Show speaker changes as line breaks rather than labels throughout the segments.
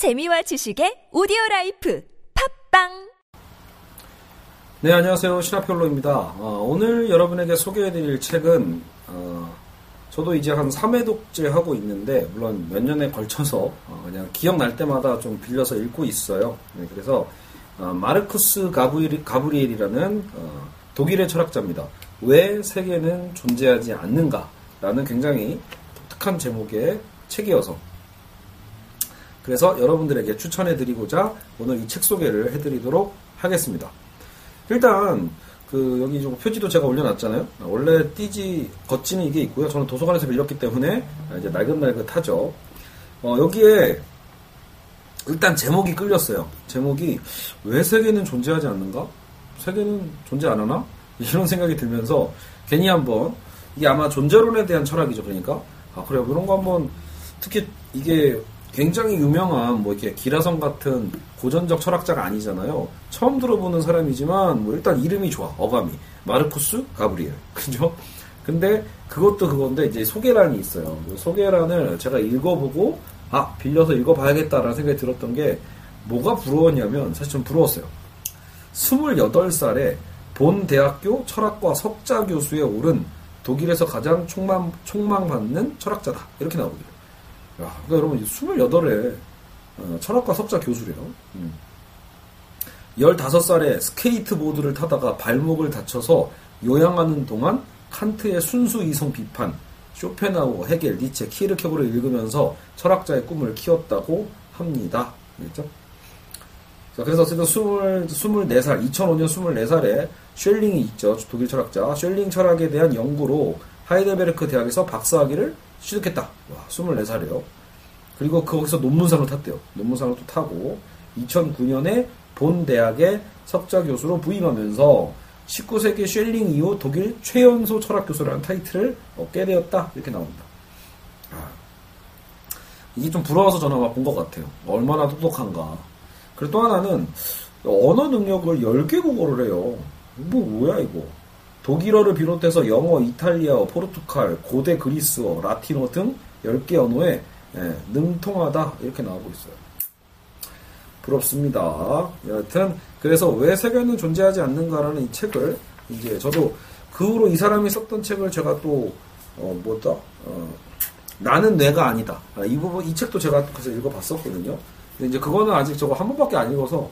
재미와 지식의 오디오 라이프 팟빵
네, 안녕하세요. 신화평로입니다. 어, 오늘 여러분에게 소개해드릴 책은, 어, 저도 이제 한 3회독째 하고 있는데, 물론 몇 년에 걸쳐서, 어, 그냥 기억날 때마다 좀 빌려서 읽고 있어요. 네, 그래서, 어, 마르쿠스 가브리, 가브리엘이라는, 어, 독일의 철학자입니다. 왜 세계는 존재하지 않는가? 라는 굉장히 독특한 제목의 책이어서, 그래서 여러분들에게 추천해드리고자 오늘 이 책 소개를 해드리도록 하겠습니다. 일단 그 여기 좀 표지도 제가 올려놨잖아요. 원래 띠지 겉지는 이게 있고요. 저는 도서관에서 빌렸기 때문에 이제 날긋날긋하죠. 어, 여기에 일단 제목이 끌렸어요. 제목이 왜 세계는 존재하지 않는가? 세계는 존재 안 하나? 이런 생각이 들면서 괜히 한번 이게 아마 존재론에 대한 철학이죠. 그러니까 아 그래요. 이런 거 한번 특히 이게 굉장히 유명한 뭐 이렇게 기라성 같은 고전적 철학자가 아니잖아요. 처음 들어보는 사람이지만 뭐 일단 이름이 좋아. 어감이 마르쿠스 가브리엘. 그죠? 근데 그것도 그건데 이제 소개란이 있어요. 그 소개란을 제가 읽어보고 아 빌려서 읽어봐야겠다라는 생각이 들었던 게 뭐가 부러웠냐면 사실 좀 부러웠어요. 28살에 본 대학교 철학과 석좌 교수에 오른 독일에서 가장 촉망, 촉망받는 철학자다. 이렇게 나오거든요. 야, 그러니까 여러분 28에 어, 철학과 석좌 교수래요. 음. 15살에 스케이트보드를 타다가 발목을 다쳐서 요양하는 동안 칸트의 순수 이성 비판, 쇼펜하우어, 헤겔, 니체, 키르케고르를 읽으면서 철학자의 꿈을 키웠다고 합니다. 그렇죠? 자, 그래서 어쨌든 20, 24살, 2005년 24살에 쉘링이 있죠. 독일 철학자. 쉘링 철학에 대한 연구로 하이델베르크 대학에서 박사학위를 취득했다. 와, 24살이에요. 그리고 거기서 논문상을 탔대요. 논문상을 또 타고 2009년에 본 대학의 석좌 교수로 부임하면서 19세기 쉘링 이후 독일 최연소 철학 교수라는 타이틀을 얻게 되었다. 이렇게 나옵니다. 아, 이게 좀 부러워서 전화 와본 것 같아요. 얼마나 똑똑한가. 그리고 또 하나는 언어 능력을 10개 국어를 해요. 뭐 뭐야 이거. 독일어를 비롯해서 영어, 이탈리아어, 포르투갈, 고대 그리스어, 라틴어 등 10개 언어에 예, 능통하다 이렇게 나오고 있어요. 부럽습니다. 여하튼 그래서 왜 세계는 존재하지 않는가라는 이 책을 이제 저도 그 후로 이 사람이 썼던 책을 제가 또 어, 뭐다 어, 나는 내가 아니다 아, 이 부분 이 책도 제가 그래서 읽어봤었거든요. 근데 이제 그거는 아직 저거 한 번밖에 안 읽어서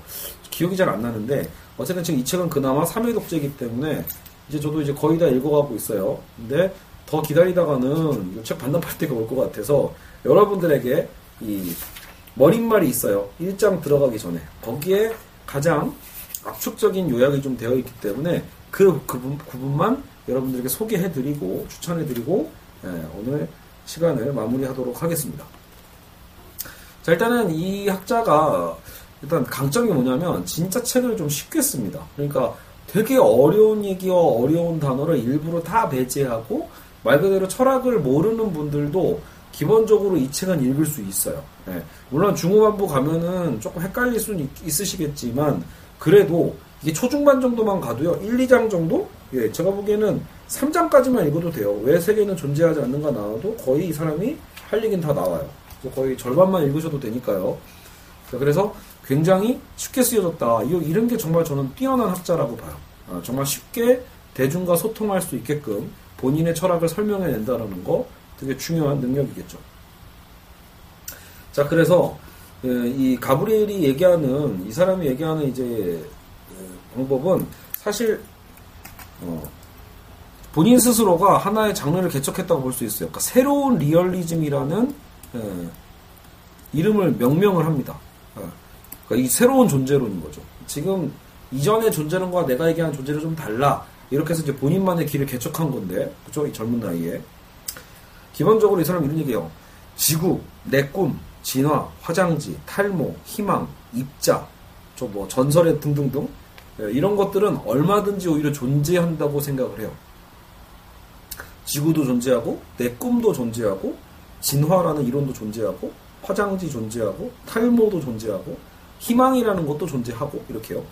기억이 잘 안 나는데 어쨌든 지금 이 책은 그나마 3회 독재이기 때문에 이제 저도 이제 거의 다 읽어가고 있어요. 근데 더 기다리다가는 책 반납할 때가 올 것 같아서 여러분들에게 이 머릿말이 있어요. 1장 들어가기 전에. 거기에 가장 압축적인 요약이 좀 되어 있기 때문에 그, 그 부분만 여러분들에게 소개해드리고 추천해드리고 예, 오늘 시간을 마무리하도록 하겠습니다. 자 일단은 이 학자가 일단 강점이 뭐냐면 진짜 책을 좀 쉽게 씁니다. 그러니까 되게 어려운 얘기와 어려운 단어를 일부러 다 배제하고 말 그대로 철학을 모르는 분들도 기본적으로 이 책은 읽을 수 있어요. 네. 물론 중후반부 가면은 조금 헷갈릴 수는 있, 으시겠지만 그래도 이게 초중반 정도만 가도요. 1, 2장 정도? 예, 제가 보기에는 3장까지만 읽어도 돼요. 왜 세계는 존재하지 않는가 나와도 거의 이 사람이 할 얘기는 다 나와요. 거의 절반만 읽으셔도 되니까요. 그래서 굉장히 쉽게 쓰여졌다. 이런 게 정말 저는 뛰어난 학자라고 봐요. 아, 정말 쉽게 대중과 소통할 수 있게끔 본인의 철학을 설명해낸다는 거 되게 중요한 능력이겠죠. 자, 그래서 예, 이 가브리엘이 얘기하는 이 사람이 얘기하는 이제 예, 방법은 사실 어, 본인 스스로가 하나의 장르를 개척했다고 볼 수 있어요. 그러니까 새로운 리얼리즘이라는 예, 이름을 명명을 합니다. 어, 그러니까 이 새로운 존재론인 거죠. 지금 이전의 존재론과 내가 얘기하는 존재는 좀 달라. 이렇게 해서 이제 본인만의 길을 개척한 건데, 그죠? 이 젊은 나이에. 기본적으로 이 사람 이런 얘기해요. 지구, 내 꿈, 진화, 화장지, 탈모, 희망, 입자, 저 뭐 전설의 등등등 예, 이런 것들은 얼마든지 오히려 존재한다고 생각을 해요. 지구도 존재하고 내 꿈도 존재하고 진화라는 이론도 존재하고 화장지 존재하고 탈모도 존재하고 희망이라는 것도 존재하고 이렇게요.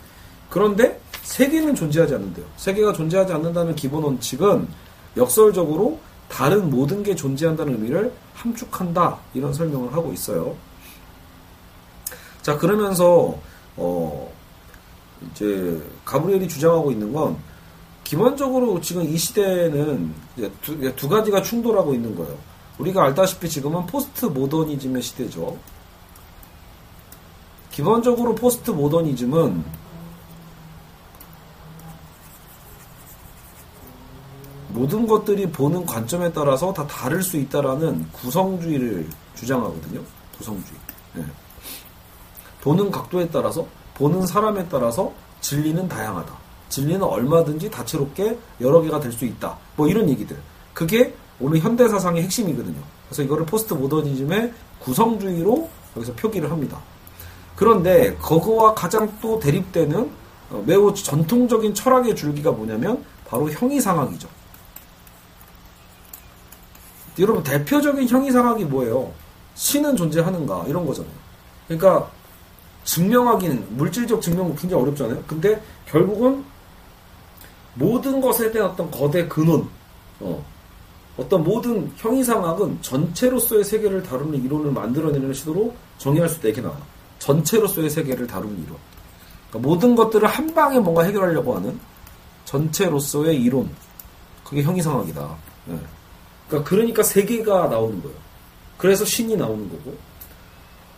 그런데 세계는 존재하지 않는데요. 세계가 존재하지 않는다는 기본 원칙은 역설적으로 다른 모든 게 존재한다는 의미를 함축한다. 이런 설명을 하고 있어요. 자, 그러면서, 어, 이제, 가브리엘이 주장하고 있는 건, 기본적으로 지금 이 시대에는 두, 두 가지가 충돌하고 있는 거예요. 우리가 알다시피 지금은 포스트 모더니즘의 시대죠. 기본적으로 포스트 모더니즘은 모든 것들이 보는 관점에 따라서 다 다를 수 있다라는 구성주의를 주장하거든요. 구성주의. 네. 보는 각도에 따라서, 보는 사람에 따라서 진리는 다양하다. 진리는 얼마든지 다채롭게 여러 개가 될 수 있다. 뭐 이런 얘기들. 그게 오늘 현대 사상의 핵심이거든요. 그래서 이거를 포스트 모더니즘의 구성주의로 여기서 표기를 합니다. 그런데 그거와 가장 또 대립되는 어, 매우 전통적인 철학의 줄기가 뭐냐면 바로 형이상학이죠. 여러분 대표적인 형이상학이 뭐예요? 신은 존재하는가 이런 거잖아요. 그러니까 증명하기는 물질적 증명은 굉장히 어렵잖아요. 근데 결국은 모든 것에 대한 어떤 거대 근원, 어, 어떤 모든 형이상학은 전체로서의 세계를 다루는 이론을 만들어내는 시도로 정의할 수 있다 이렇게 나와. 전체로서의 세계를 다루는 이론. 그러니까 모든 것들을 한 방에 뭔가 해결하려고 하는 전체로서의 이론. 그게 형이상학이다. 네. 그러니까, 그러니까 세계가 나오는 거예요. 그래서 신이 나오는 거고.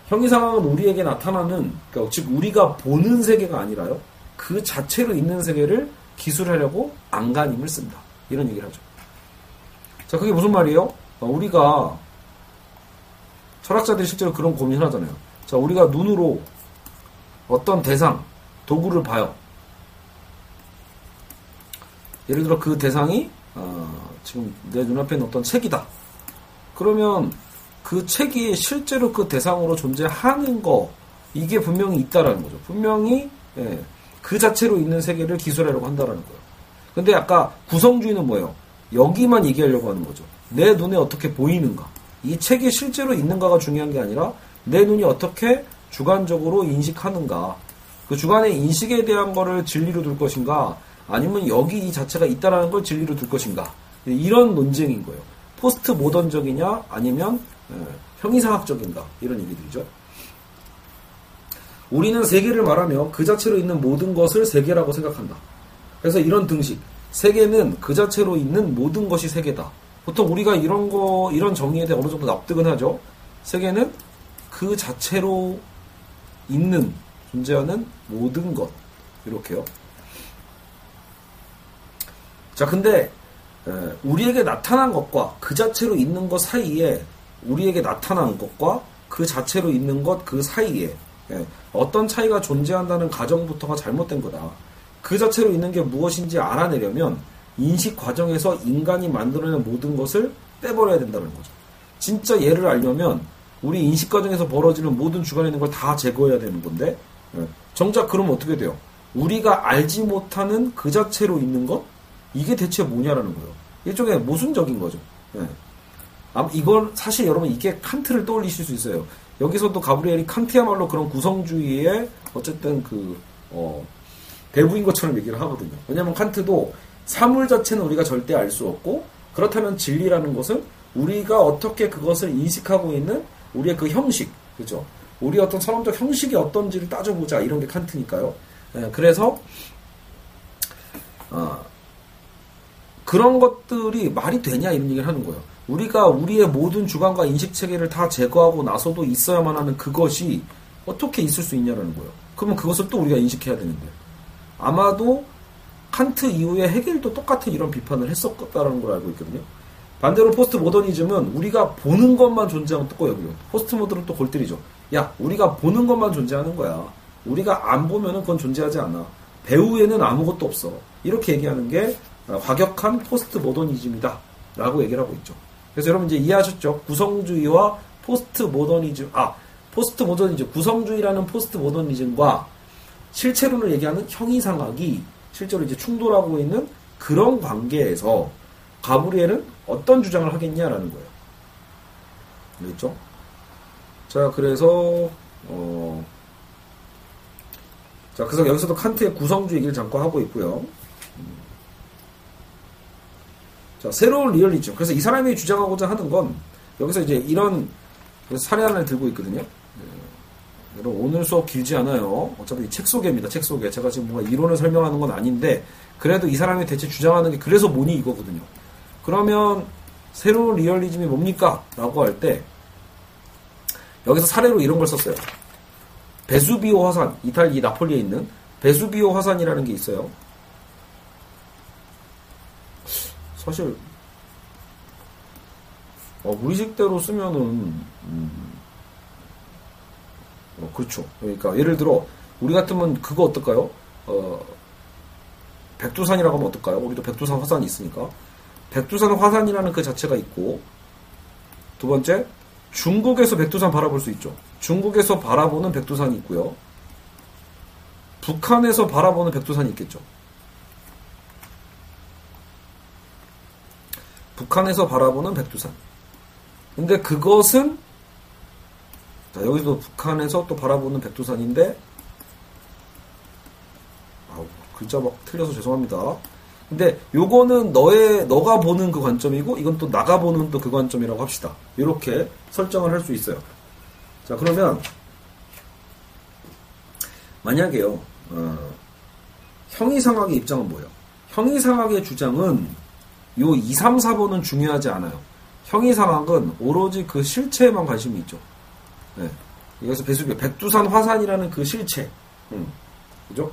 형이상학은 우리에게 나타나는, 그러니까 즉 우리가 보는 세계가 아니라요. 그 자체로 있는 세계를 기술하려고 안간힘을 쓴다. 이런 얘기를 하죠. 자, 그게 무슨 말이에요? 어, 우리가 철학자들이 실제로 그런 고민을 하잖아요. 자, 우리가 눈으로 어떤 대상, 도구를 봐요. 예를 들어 그 대상이 어, 지금 내 눈앞에 있는 어떤 책이다. 그러면 그 책이 실제로 그 대상으로 존재하는 거 이게 분명히 있다라는 거죠. 분명히 예, 그 자체로 있는 세계를 기술하려고 한다라는 거예요. 근데 아까 구성주의는 뭐예요? 여기만 얘기하려고 하는 거죠. 내 눈에 어떻게 보이는가. 이 책이 실제로 있는가가 중요한 게 아니라 내 눈이 어떻게 주관적으로 인식하는가. 그 주관의 인식에 대한 거를 진리로 둘 것인가 아니면 여기 이 자체가 있다라는 걸 진리로 둘 것인가. 이런 논쟁인 거예요. 포스트 모던적이냐 아니면 예, 형이상학적인가 이런 얘기들이죠. 우리는 세계를 말하며 그 자체로 있는 모든 것을 세계라고 생각한다. 그래서 이런 등식 세계는 그 자체로 있는 모든 것이 세계다. 보통 우리가 이런 거, 이런 정의에 대해 어느 정도 납득은 하죠. 세계는 그 자체로 있는, 존재하는 모든 것. 이렇게요. 자, 근데, 우리에게 나타난 것과 그 자체로 있는 것 사이에, 우리에게 나타난 것과 그 자체로 있는 것 그 사이에, 예, 어떤 차이가 존재한다는 가정부터가 잘못된 거다. 그 자체로 있는 게 무엇인지 알아내려면 인식 과정에서 인간이 만들어낸 모든 것을 빼버려야 된다는 거죠. 진짜 얘를 알려면 우리 인식 과정에서 벌어지는 모든 주관에 있는 걸 다 제거해야 되는 건데 예. 정작 그러면 어떻게 돼요? 우리가 알지 못하는 그 자체로 있는 것 이게 대체 뭐냐라는 거예요. 일종의 모순적인 거죠. 예. 이건 사실 여러분 이게 칸트를 떠올리실 수 있어요. 여기서도 가브리엘이 칸트야말로 그런 구성주의의 어쨌든 그 어, 대부인 것처럼 얘기를 하거든요. 왜냐하면 칸트도 사물 자체는 우리가 절대 알 수 없고 그렇다면 진리라는 것은 우리가 어떻게 그것을 인식하고 있는 우리의 그 형식, 그죠? 우리 어떤 선언적 형식이 어떤지를 따져보자 이런 게 칸트니까요. 네, 그래서 어, 그런 것들이 말이 되냐 이런 얘기를 하는 거예요. 우리가 우리의 모든 주관과 인식 체계를 다 제거하고 나서도 있어야만 하는 그것이 어떻게 있을 수 있냐라는 거예요. 그러면 그것을 또 우리가 인식해야 되는데. 아마도 칸트 이후에 헤겔도 똑같은 이런 비판을 했었다는 걸 알고 있거든요. 반대로 포스트 모더니즘은 우리가 보는 것만 존재하면 또 여기요. 포스트 모던은 또 골때리죠. 야, 우리가 보는 것만 존재하는 거야. 우리가 안 보면은 그건 존재하지 않아. 배후에는 아무것도 없어. 이렇게 얘기하는 게 과격한 포스트 모더니즘이다. 라고 얘기를 하고 있죠. 그래서 여러분 이제 이해하셨죠? 구성주의와 포스트 모더니즘, 아, 포스트 모더니즘, 구성주의라는 포스트 모더니즘과 실체론을 얘기하는 형이상학이 실제로 이제 충돌하고 있는 그런 관계에서 가브리엘은 어떤 주장을 하겠냐라는 거예요. 알겠죠? 자, 그래서, 어, 자, 그래서 여기서도 칸트의 구성주 얘기를 잠깐 하고 있고요. 자, 새로운 리얼리즘. 그래서 이 사람이 주장하고자 하는 건 여기서 이제 이런 사례 하나를 들고 있거든요. 여러분 오늘 수업 길지 않아요. 어차피 책 소개입니다. 책 소개. 제가 지금 뭔가 이론을 설명하는 건 아닌데 그래도 이 사람이 대체 주장하는 게 그래서 뭐니 이거거든요. 그러면 새로운 리얼리즘이 뭡니까? 라고 할 때 여기서 사례로 이런 걸 썼어요. 베수비오 화산, 이탈리 나폴리에 있는 베수비오 화산이라는 게 있어요. 사실 어, 우리 식대로 쓰면은 음, 어, 그렇죠. 그러니까 예를 들어 우리 같으면 그거 어떨까요? 어, 백두산이라고 하면 어떨까요? 우리도 백두산 화산이 있으니까 백두산 화산이라는 그 자체가 있고 두 번째 중국에서 백두산 바라볼 수 있죠. 중국에서 바라보는 백두산이 있고요. 북한에서 바라보는 백두산이 있겠죠. 북한에서 바라보는 백두산. 근데 그것은 자, 여기서 북한에서 또 바라보는 백두산인데 아, 글자 막 틀려서 죄송합니다. 근데 요거는 너의 너가 보는 그 관점이고 이건 또 나가 보는 또 그 관점이라고 합시다. 이렇게 설정을 할 수 있어요. 자 그러면 만약에요 어, 형이상학의 입장은 뭐예요? 형이상학의 주장은 요 2, 3, 4번은 중요하지 않아요. 형이상학은 오로지 그 실체에만 관심이 있죠. 네. 여기서 배수비 백두산 화산이라는 그 실체, 음. 그죠?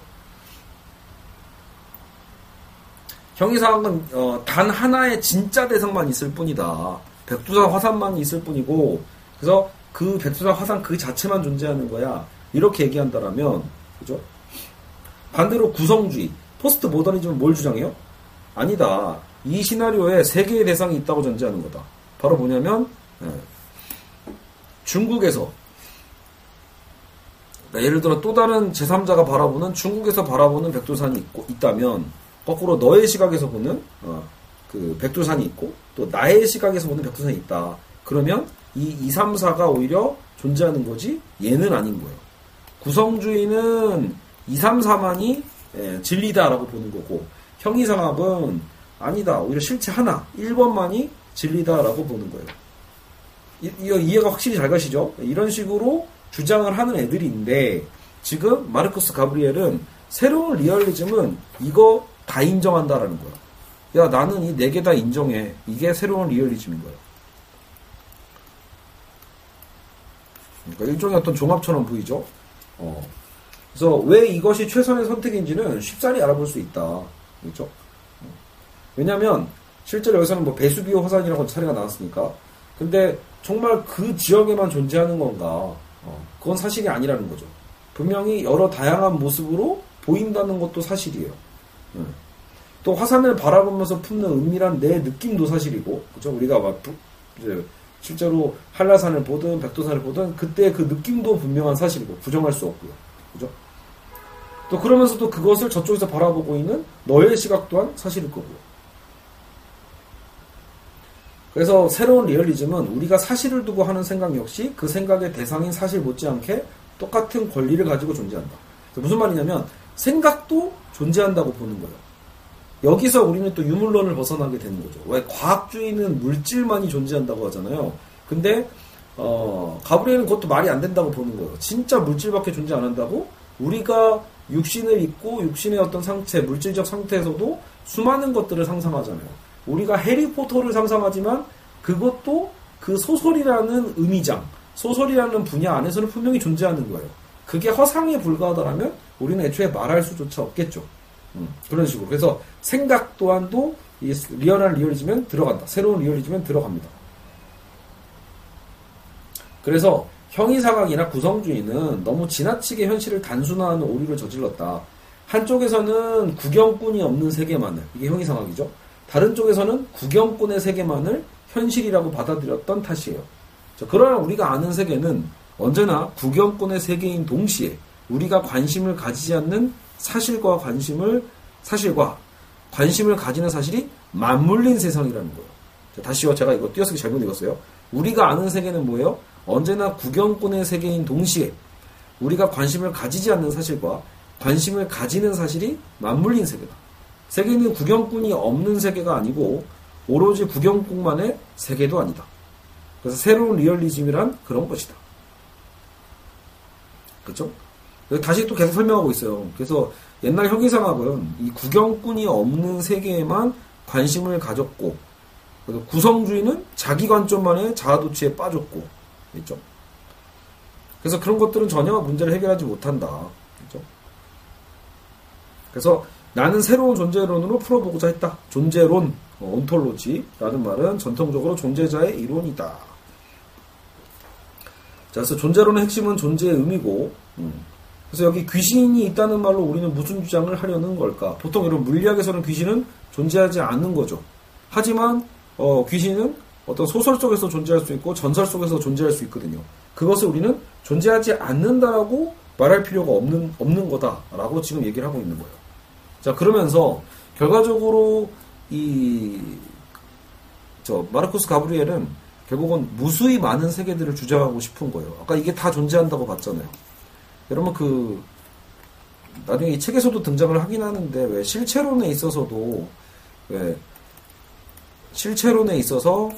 형이상학은 어, 단 하나의 진짜 대상만 있을 뿐이다. 백두산 화산만 있을 뿐이고, 그래서 그 백두산 화산 그 자체만 존재하는 거야. 이렇게 얘기한다라면, 그죠? 반대로 구성주의, 포스트 모더니즘은 뭘 주장해요? 아니다. 이 시나리오에 세 개의 대상이 있다고 전제하는 거다. 바로 뭐냐면, 예. 중국에서, 그러니까 예를 들어 또 다른 제3자가 바라보는 중국에서 바라보는 백두산이 있고, 있다면, 거꾸로 너의 시각에서 보는 어, 그 백두산이 있고 또 나의 시각에서 보는 백두산이 있다. 그러면 이 2, 3, 4가 오히려 존재하는 거지 얘는 아닌 거예요. 구성주의는 2, 3, 4만이 예, 진리다라고 보는 거고 형이상학은 아니다. 오히려 실체 하나 1번만이 진리다라고 보는 거예요. 이, 이, 이해가 확실히 잘 가시죠? 이런 식으로 주장을 하는 애들인데 지금 마르코스 가브리엘은 새로운 리얼리즘은 이거 다 인정한다라는 거야. 야, 나는 이 네 개 다 인정해. 이게 새로운 리얼리즘인 거야. 그러니까 일종의 어떤 종합처럼 보이죠? 어. 그래서 왜 이것이 최선의 선택인지는 쉽사리 알아볼 수 있다. 그렇죠? 왜냐면, 실제로 여기서는 뭐 배수비오 화산이라고 사례가 나왔으니까. 근데 정말 그 지역에만 존재하는 건가? 어. 그건 사실이 아니라는 거죠. 분명히 여러 다양한 모습으로 보인다는 것도 사실이에요. 음. 또 화산을 바라보면서 품는 은밀한 내 느낌도 사실이고, 그죠? 우리가 막, 이제 실제로 한라산을 보든 백두산을 보든 그때 그 느낌도 분명한 사실이고, 부정할 수 없고요. 그죠? 또 그러면서도 그것을 저쪽에서 바라보고 있는 너의 시각 또한 사실일 거고요. 그래서 새로운 리얼리즘은 우리가 사실을 두고 하는 생각 역시 그 생각의 대상인 사실 못지않게 똑같은 권리를 가지고 존재한다. 무슨 말이냐면 생각도 존재한다고 보는 거예요. 여기서 우리는 또 유물론을 벗어나게 되는 거죠. 왜 과학주의는 물질만이 존재한다고 하잖아요. 근데 어, 가브리엘은 그것도 말이 안 된다고 보는 거예요. 진짜 물질밖에 존재 안 한다고 우리가 육신을 입고 육신의 어떤 상태, 물질적 상태에서도 수많은 것들을 상상하잖아요. 우리가 해리포터를 상상하지만 그것도 그 소설이라는 의미장, 소설이라는 분야 안에서는 분명히 존재하는 거예요. 그게 허상에 불과하다라면 우리는 애초에 말할 수조차 없겠죠. 음, 그런 식으로. 그래서 생각 또한도 이 리얼한 리얼리즘엔 들어간다. 새로운 리얼리즘엔 들어갑니다. 그래서 형이상학이나 구성주의는 너무 지나치게 현실을 단순화하는 오류를 저질렀다. 한쪽에서는 구경꾼이 없는 세계만을, 이게 형이상학이죠. 다른 쪽에서는 구경꾼의 세계만을 현실이라고 받아들였던 탓이에요. 그러나 우리가 아는 세계는 언제나 구경꾼의 세계인 동시에 우리가 관심을 가지지 않는 사실과 관심을 사실과 관심을 가지는 사실이 맞물린 세상이라는 거예요. 다시요, 제가 이거 띄어쓰기 잘못 읽었어요. 우리가 아는 세계는 뭐예요? 언제나 구경꾼의 세계인 동시에 우리가 관심을 가지지 않는 사실과 관심을 가지는 사실이 맞물린 세계다. 세계는 구경꾼이 없는 세계가 아니고 오로지 구경꾼만의 세계도 아니다. 그래서 새로운 리얼리즘이란 그런 것이다. 그죠? 다시 또 계속 설명하고 있어요. 그래서 옛날 혁이상학은 이 구경꾼이 없는 세계에만 관심을 가졌고, 그래서 구성주의는 자기 관점만의 자아도취에 빠졌고, 있죠. 그래서 그런 것들은 전혀 문제를 해결하지 못한다. 그죠? 그래서 나는 새로운 존재론으로 풀어보고자 했다. 존재론, 어, 온톨로지라는 말은 전통적으로 존재자의 이론이다. 자, 그래서 존재론의 핵심은 존재의 의미고, 음. 그래서 여기 귀신이 있다는 말로 우리는 무슨 주장을 하려는 걸까? 보통 이런 물리학에서는 귀신은 존재하지 않는 거죠. 하지만 어, 귀신은 어떤 소설 속에서 존재할 수 있고 전설 속에서 존재할 수 있거든요. 그것을 우리는 존재하지 않는다라고 말할 필요가 없는 없는 거다라고 지금 얘기를 하고 있는 거예요. 자 그러면서 결과적으로 이 저 마르쿠스 가브리엘은 결국은 무수히 많은 세계들을 주장하고 싶은 거예요. 아까 이게 다 존재한다고 봤잖아요. 여러분 그 나중에 이 책에서도 등장을 하긴 하는데 왜 실체론에 있어서도 왜 실체론에 있어서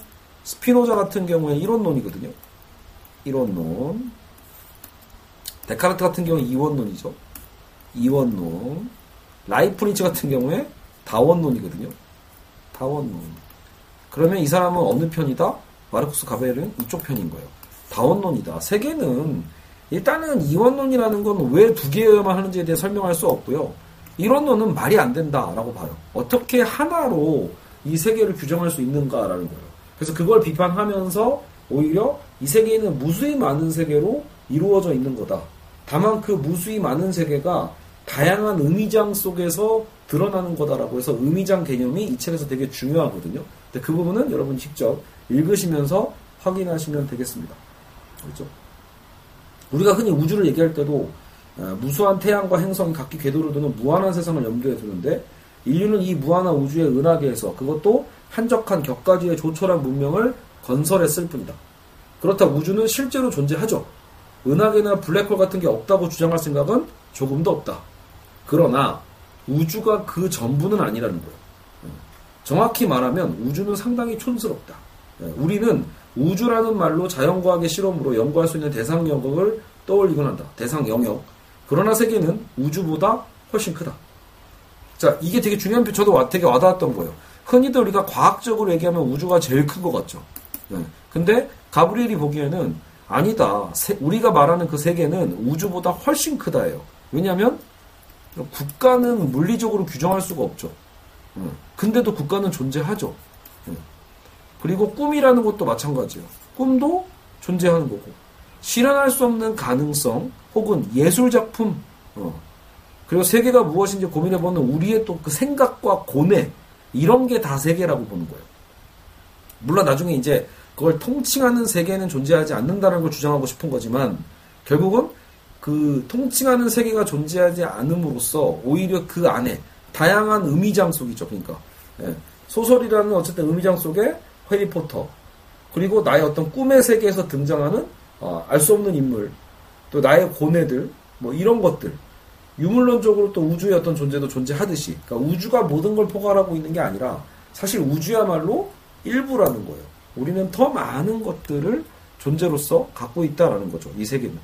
스피노자 같은 경우에 일원론이거든요. 일원론. 데카르트 같은 경우에 이원론이죠. 이원론. 라이프니츠 같은 경우에 다원론이거든요. 다원론. 그러면 이 사람은 어느 편이다? 마르쿠스 가브리엘은 이쪽 편인 거예요. 다원론이다. 세계는 일단은 이원론이라는 건 왜 두 개여야만 하는지에 대해 설명할 수 없고요. 이론론은 말이 안 된다라고 봐요. 어떻게 하나로 이 세계를 규정할 수 있는가라는 거예요. 그래서 그걸 비판하면서 오히려 이 세계는 무수히 많은 세계로 이루어져 있는 거다. 다만 그 무수히 많은 세계가 다양한 의미장 속에서 드러나는 거다라고 해서 의미장 개념이 이 책에서 되게 중요하거든요. 근데 그 부분은 여러분 직접 읽으시면서 확인하시면 되겠습니다. 그렇죠? 우리가 흔히 우주를 얘기할 때도 어, 무수한 태양과 행성이 각기 궤도를 두는 무한한 세상을 염두에 두는데 인류는 이 무한한 우주의 은하계에서 그것도 한적한 격가지의 조촐한 문명을 건설했을 뿐이다. 그렇다 우주는 실제로 존재하죠. 은하계나 블랙홀 같은 게 없다고 주장할 생각은 조금도 없다. 그러나 우주가 그 전부는 아니라는 거예요. 정확히 말하면 우주는 상당히 촌스럽다. 예, 우리는 우주라는 말로 자연과학의 실험으로 연구할 수 있는 대상 영역을 떠올리곤 한다. 대상 영역. 그러나 세계는 우주보다 훨씬 크다. 자, 이게 되게 중요한 표, 저도 되게 와닿았던 거예요. 흔히들 우리가 과학적으로 얘기하면 우주가 제일 큰 것 같죠. 네. 근데 가브리엘이 보기에는 아니다. 세, 우리가 말하는 그 세계는 우주보다 훨씬 크다예요. 왜냐하면 국가는 물리적으로 규정할 수가 없죠. 네. 근데도 국가는 존재하죠. 네. 그리고 꿈이라는 것도 마찬가지예요. 꿈도 존재하는 거고 실현할 수 없는 가능성 혹은 예술 작품 어. 그리고 세계가 무엇인지 고민해보는 우리의 또 그 생각과 고뇌 이런 게 다 세계라고 보는 거예요. 물론 나중에 이제 그걸 통칭하는 세계는 존재하지 않는다는 걸 주장하고 싶은 거지만 결국은 그 통칭하는 세계가 존재하지 않음으로써 오히려 그 안에 다양한 의미장 속이죠. 그러니까 예. 소설이라는 어쨌든 의미장 속에 해리포터 그리고 나의 어떤 꿈의 세계에서 등장하는 어, 알 수 없는 인물 또 나의 고뇌들 뭐 이런 것들 유물론적으로 또 우주의 어떤 존재도 존재하듯이 그러니까 우주가 모든 걸 포괄하고 있는 게 아니라 사실 우주야말로 일부라는 거예요. 우리는 더 많은 것들을 존재로서 갖고 있다라는 거죠. 이 세계는.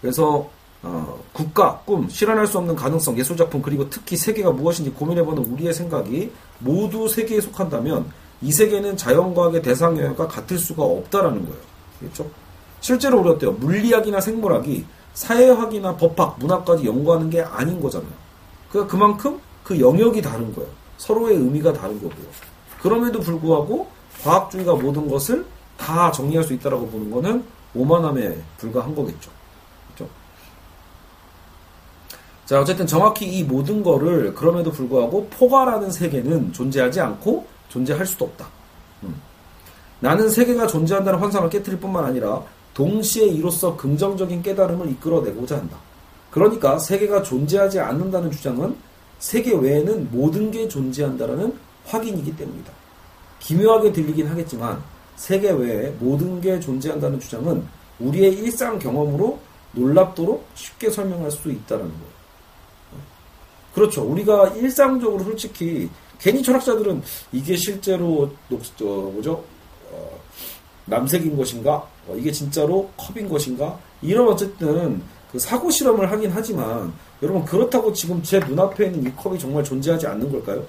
그래서 어, 국가, 꿈, 실현할 수 없는 가능성, 예술작품, 그리고 특히 세계가 무엇인지 고민해보는 우리의 생각이 모두 세계에 속한다면 이 세계는 자연과학의 대상 영역과 같을 수가 없다라는 거예요. 그렇죠? 실제로 우리 어때요? 물리학이나 생물학이 사회학이나 법학, 문학까지 연구하는 게 아닌 거잖아요. 그러니까 그만큼 그 영역이 다른 거예요. 서로의 의미가 다른 거고요. 그럼에도 불구하고 과학주의가 모든 것을 다 정리할 수 있다라고 보는 거는 오만함에 불과한 거겠죠. 자, 어쨌든 정확히 이 모든 거를 그럼에도 불구하고 포괄하는 세계는 존재하지 않고 존재할 수도 없다. 음. 나는 세계가 존재한다는 환상을 깨뜨릴 뿐만 아니라 동시에 이로써 긍정적인 깨달음을 이끌어내고자 한다. 그러니까 세계가 존재하지 않는다는 주장은 세계 외에는 모든 게 존재한다라는 확인이기 때문이다. 기묘하게 들리긴 하겠지만 세계 외에 모든 게 존재한다는 주장은 우리의 일상 경험으로 놀랍도록 쉽게 설명할 수 있다는 거예요. 그렇죠. 우리가 일상적으로 솔직히 괜히 철학자들은 이게 실제로 녹, 저, 뭐죠? 어, 남색인 것인가? 어, 이게 진짜로 컵인 것인가? 이런 어쨌든 그 사고 실험을 하긴 하지만 여러분 그렇다고 지금 제 눈앞에 있는 이 컵이 정말 존재하지 않는 걸까요?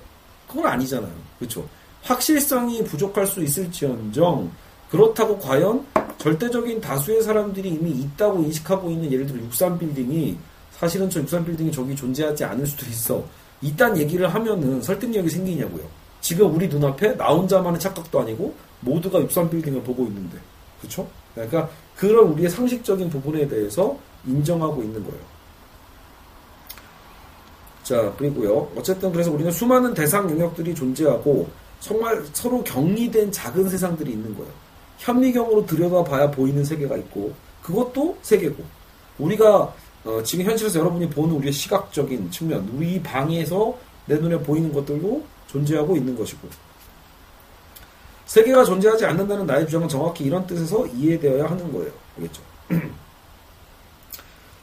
그건 아니잖아요. 그렇죠? 확실성이 부족할 수 있을지언정 그렇다고 과연 절대적인 다수의 사람들이 이미 있다고 인식하고 있는 예를 들어 63빌딩이 사실은 저 63빌딩이 저기 존재하지 않을 수도 있어. 이딴 얘기를 하면은 설득력이 생기냐고요. 지금 우리 눈앞에 나 혼자만의 착각도 아니고 모두가 63빌딩을 보고 있는데. 그렇죠? 그러니까 그런 우리의 상식적인 부분에 대해서 인정하고 있는 거예요. 자, 그리고요. 어쨌든 그래서 우리는 수많은 대상 영역들이 존재하고 정말 서로 격리된 작은 세상들이 있는 거예요. 현미경으로 들여다봐야 보이는 세계가 있고 그것도 세계고 우리가 어, 지금 현실에서 여러분이 보는 우리의 시각적인 측면 우리 방에서 내 눈에 보이는 것들도 존재하고 있는 것이고 세계가 존재하지 않는다는 나의 주장은 정확히 이런 뜻에서 이해되어야 하는 거예요. 알겠죠?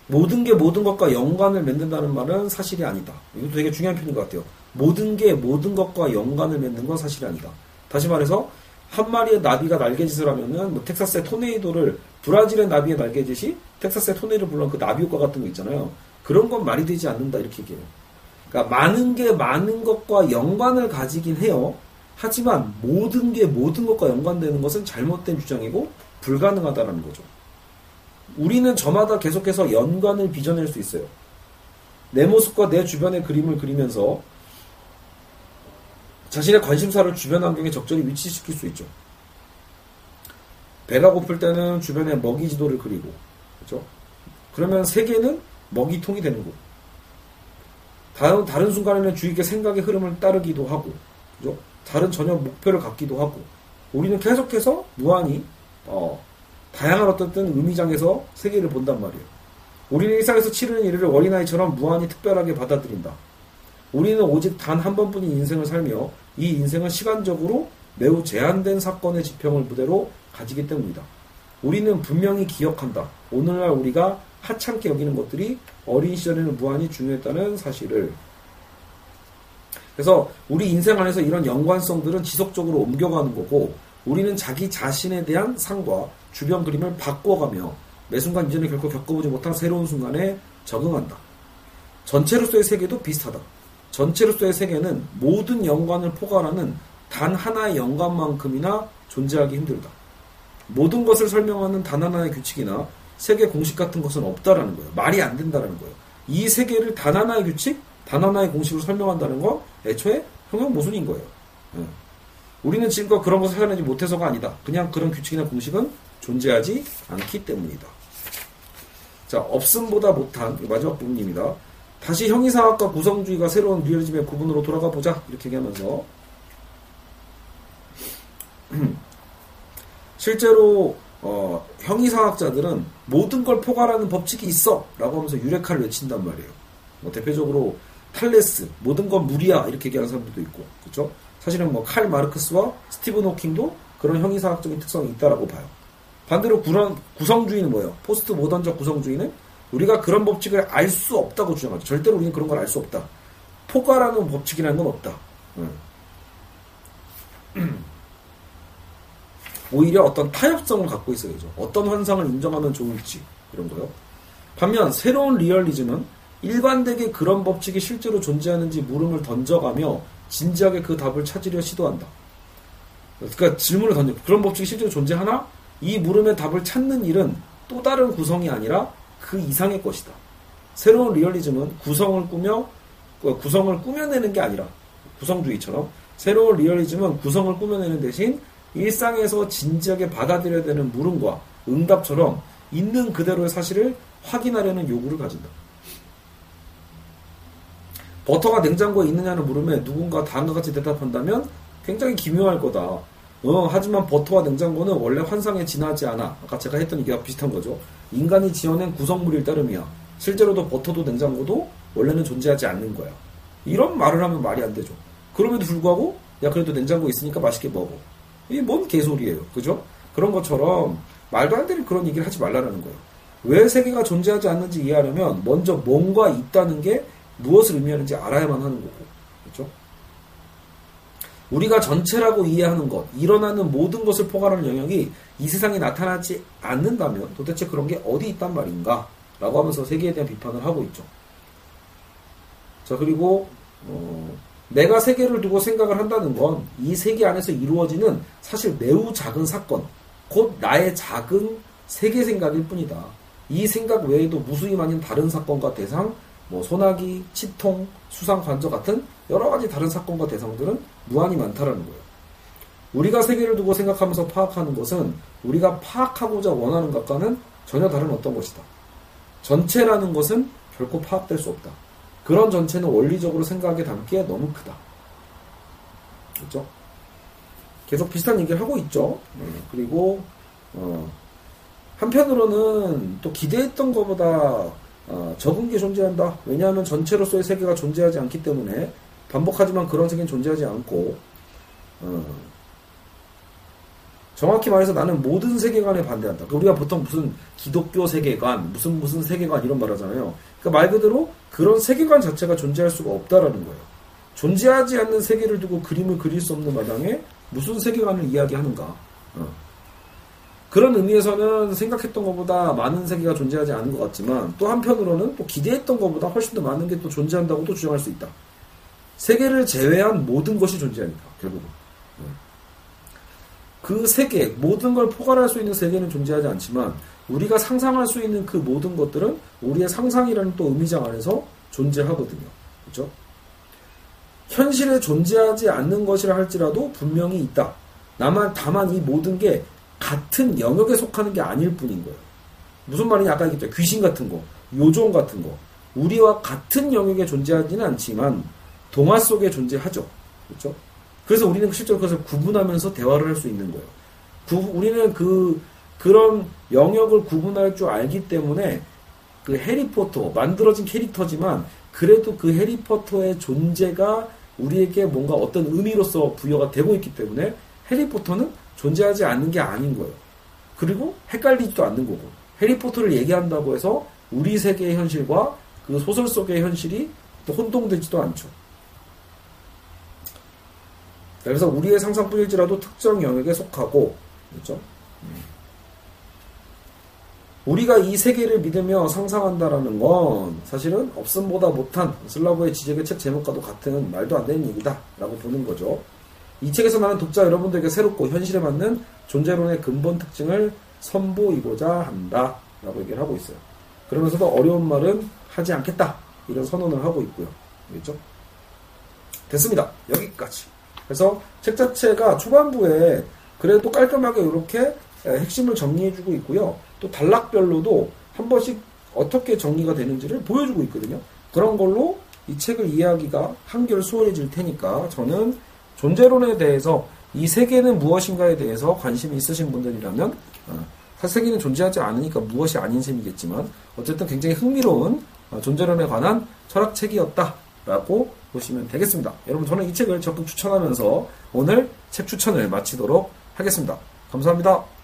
모든 게 모든 것과 연관을 맺는다는 말은 사실이 아니다. 이것도 되게 중요한 표현인 것 같아요. 모든 게 모든 것과 연관을 맺는 건 사실이 아니다. 다시 말해서 한 마리의 나비가 날개짓을 하면은 뭐 텍사스의 토네이도를 브라질의 나비의 날개짓이 텍사스의 토네이도를 불러온 그 나비 효과 같은 거 있잖아요. 그런 건 말이 되지 않는다 이렇게 얘기해요. 그러니까 많은 게 많은 것과 연관을 가지긴 해요. 하지만 모든 게 모든 것과 연관되는 것은 잘못된 주장이고 불가능하다는 거죠. 우리는 저마다 계속해서 연관을 빚어낼 수 있어요. 내 모습과 내 주변의 그림을 그리면서 자신의 관심사를 주변 환경에 적절히 위치시킬 수 있죠. 배가 고플 때는 주변에 먹이 지도를 그리고, 그죠? 그러면 세계는 먹이통이 되는 거. 다른, 다른 순간에는 주위 의 생각의 흐름을 따르기도 하고, 그죠? 다른 전혀 목표를 갖기도 하고, 우리는 계속해서 무한히, 어, 다양한 어떤 의미장에서 세계를 본단 말이에요. 우리는 일상에서 치르는 일을 어린아이처럼 무한히 특별하게 받아들인다. 우리는 오직 단 한 번뿐인 인생을 살며 이 인생은 시간적으로 매우 제한된 사건의 지평을 무대로 가지기 때문이다. 우리는 분명히 기억한다. 오늘날 우리가 하찮게 여기는 것들이 어린 시절에는 무한히 중요했다는 사실을. 그래서 우리 인생 안에서 이런 연관성들은 지속적으로 옮겨가는 거고 우리는 자기 자신에 대한 상과 주변 그림을 바꿔가며 매 순간 이전에 결코 겪어보지 못한 새로운 순간에 적응한다. 전체로서의 세계도 비슷하다. 전체로서의 세계는 모든 연관을 포괄하는 단 하나의 연관만큼이나 존재하기 힘들다. 모든 것을 설명하는 단 하나의 규칙이나 세계 공식 같은 것은 없다라는 거예요. 말이 안 된다라는 거예요. 이 세계를 단 하나의 규칙, 단 하나의 공식으로 설명한다는 건 애초에 형용 모순인 거예요. 네. 우리는 지금껏 그런 것을 해내지 못해서가 아니다. 그냥 그런 규칙이나 공식은 존재하지 않기 때문이다. 자, 없음보다 못한 마지막 부분입니다. 다시 형이상학과 구성주의가 새로운 리얼리즘의 구분으로 돌아가 보자 이렇게 얘기하면서 실제로 어, 형이상학자들은 모든 걸 포괄하는 법칙이 있어 라고 하면서 유레카를 외친단 말이에요. 뭐 대표적으로 탈레스 모든 건 물이야 이렇게 얘기하는 사람들도 있고 그렇죠? 사실은 뭐 칼 마르크스와 스티븐 호킹도 그런 형이상학적인 특성이 있다라고 봐요. 반대로 구성, 구성주의는 뭐예요? 포스트 모던적 구성주의는 우리가 그런 법칙을 알 수 없다고 주장하죠. 절대로 우리는 그런 걸 알 수 없다. 포괄하는 법칙이라는 건 없다. 오히려 어떤 타협성을 갖고 있어야죠. 어떤 환상을 인정하면 좋을지 이런 거요. 반면 새로운 리얼리즘은 일반되게 그런 법칙이 실제로 존재하는지 물음을 던져가며 진지하게 그 답을 찾으려 시도한다. 그러니까 질문을 던져 그런 법칙이 실제로 존재하나? 이 물음의 답을 찾는 일은 또 다른 구성이 아니라 그 이상의 것이다. 새로운 리얼리즘은 구성을 꾸며 어, 구성을 꾸며내는 게 아니라 구성주의처럼 새로운 리얼리즘은 구성을 꾸며내는 대신 일상에서 진지하게 받아들여야 되는 물음과 응답처럼 있는 그대로의 사실을 확인하려는 요구를 가진다. 버터가 냉장고에 있느냐는 물음에 누군가 다음과 같이 대답한다면 굉장히 기묘할 거다. 어, 하지만 버터와 냉장고는 원래 환상에 지나지 않아. 아까 제가 했던 얘기가 비슷한 거죠. 인간이 지어낸 구성물일 따름이야. 실제로도 버터도 냉장고도 원래는 존재하지 않는 거야. 이런 말을 하면 말이 안 되죠. 그럼에도 불구하고 야 그래도 냉장고 있으니까 맛있게 먹어. 이게 뭔 개소리예요. 그죠? 그런 것처럼 말도 안 되는 그런 얘기를 하지 말라는 거예요. 왜 세계가 존재하지 않는지 이해하려면 먼저 뭔가 있다는 게 무엇을 의미하는지 알아야만 하는 거고. 우리가 전체라고 이해하는 것, 일어나는 모든 것을 포괄하는 영역이 이 세상에 나타나지 않는다면 도대체 그런 게 어디 있단 말인가? 라고 하면서 세계에 대한 비판을 하고 있죠. 자, 그리고, 어, 내가 세계를 두고 생각을 한다는 건 이 세계 안에서 이루어지는 사실 매우 작은 사건, 곧 나의 작은 세계 생각일 뿐이다. 이 생각 외에도 무수히 많은 다른 사건과 대상, 뭐 소나기, 치통, 수상 관저 같은 여러 가지 다른 사건과 대상들은 무한히 많다라는 거예요. 우리가 세계를 두고 생각하면서 파악하는 것은 우리가 파악하고자 원하는 것과는 전혀 다른 어떤 것이다. 전체라는 것은 결코 파악될 수 없다. 그런 전체는 원리적으로 생각에 담기에 너무 크다. 그렇죠? 계속 비슷한 얘기를 하고 있죠. 네, 그리고 어, 한편으로는 또 기대했던 것보다 어, 적은 게 존재한다. 왜냐하면 전체로서의 세계가 존재하지 않기 때문에 반복하지만 그런 세계는 존재하지 않고 어, 정확히 말해서 나는 모든 세계관에 반대한다. 그러니까 우리가 보통 무슨 기독교 세계관, 무슨 무슨 세계관 이런 말 하잖아요. 그러니까 말 그대로 그런 세계관 자체가 존재할 수가 없다라는 거예요. 존재하지 않는 세계를 두고 그림을 그릴 수 없는 마당에 무슨 세계관을 이야기하는가. 어. 그런 의미에서는 생각했던 것보다 많은 세계가 존재하지 않은 것 같지만 또 한편으로는 또 기대했던 것보다 훨씬 더 많은 게 또 존재한다고 도 주장할 수 있다. 세계를 제외한 모든 것이 존재하니까 결국은. 그 세계, 모든 걸 포괄할 수 있는 세계는 존재하지 않지만 우리가 상상할 수 있는 그 모든 것들은 우리의 상상이라는 또 의미장 안에서 존재하거든요. 그렇죠? 현실에 존재하지 않는 것이라 할지라도 분명히 있다. 다만, 다만 이 모든 게 같은 영역에 속하는 게 아닐 뿐인 거예요. 무슨 말이냐? 아까 얘기했죠. 귀신 같은 거, 요종 같은 거. 우리와 같은 영역에 존재하지는 않지만 동화 속에 존재하죠. 그렇죠? 그래서 우리는 실제로 그것을 구분하면서 대화를 할 수 있는 거예요. 구, 우리는 그, 그런 영역을 구분할 줄 알기 때문에 그 해리포터, 만들어진 캐릭터지만 그래도 그 해리포터의 존재가 우리에게 뭔가 어떤 의미로서 부여가 되고 있기 때문에 해리포터는 존재하지 않는 게 아닌 거예요. 그리고 헷갈리지도 않는 거고. 해리포터를 얘기한다고 해서 우리 세계의 현실과 그 소설 속의 현실이 또 혼동되지도 않죠. 그래서 우리의 상상뿐일지라도 특정 영역에 속하고, 그렇죠? 음. 우리가 이 세계를 믿으며 상상한다라는 건 사실은 없음보다 못한 슬라브의 지적의 책 제목과도 같은 말도 안 되는 얘기다라고 보는 거죠. 이 책에서 나는 독자 여러분들에게 새롭고 현실에 맞는 존재론의 근본 특징을 선보이고자 한다라고 얘기를 하고 있어요. 그러면서도 어려운 말은 하지 않겠다 이런 선언을 하고 있고요. 알겠죠? 됐습니다. 여기까지. 그래서 책 자체가 초반부에 그래도 깔끔하게 이렇게 핵심을 정리해주고 있고요. 또 단락별로도 한 번씩 어떻게 정리가 되는지를 보여주고 있거든요. 그런 걸로 이 책을 이해하기가 한결 수월해질 테니까 저는 존재론에 대해서 이 세계는 무엇인가에 대해서 관심이 있으신 분들이라면 어, 세계는 존재하지 않으니까 무엇이 아닌 셈이겠지만 어쨌든 굉장히 흥미로운 어, 존재론에 관한 철학책이었다라고 보시면 되겠습니다. 여러분 저는 이 책을 적극 추천하면서 오늘 책 추천을 마치도록 하겠습니다. 감사합니다.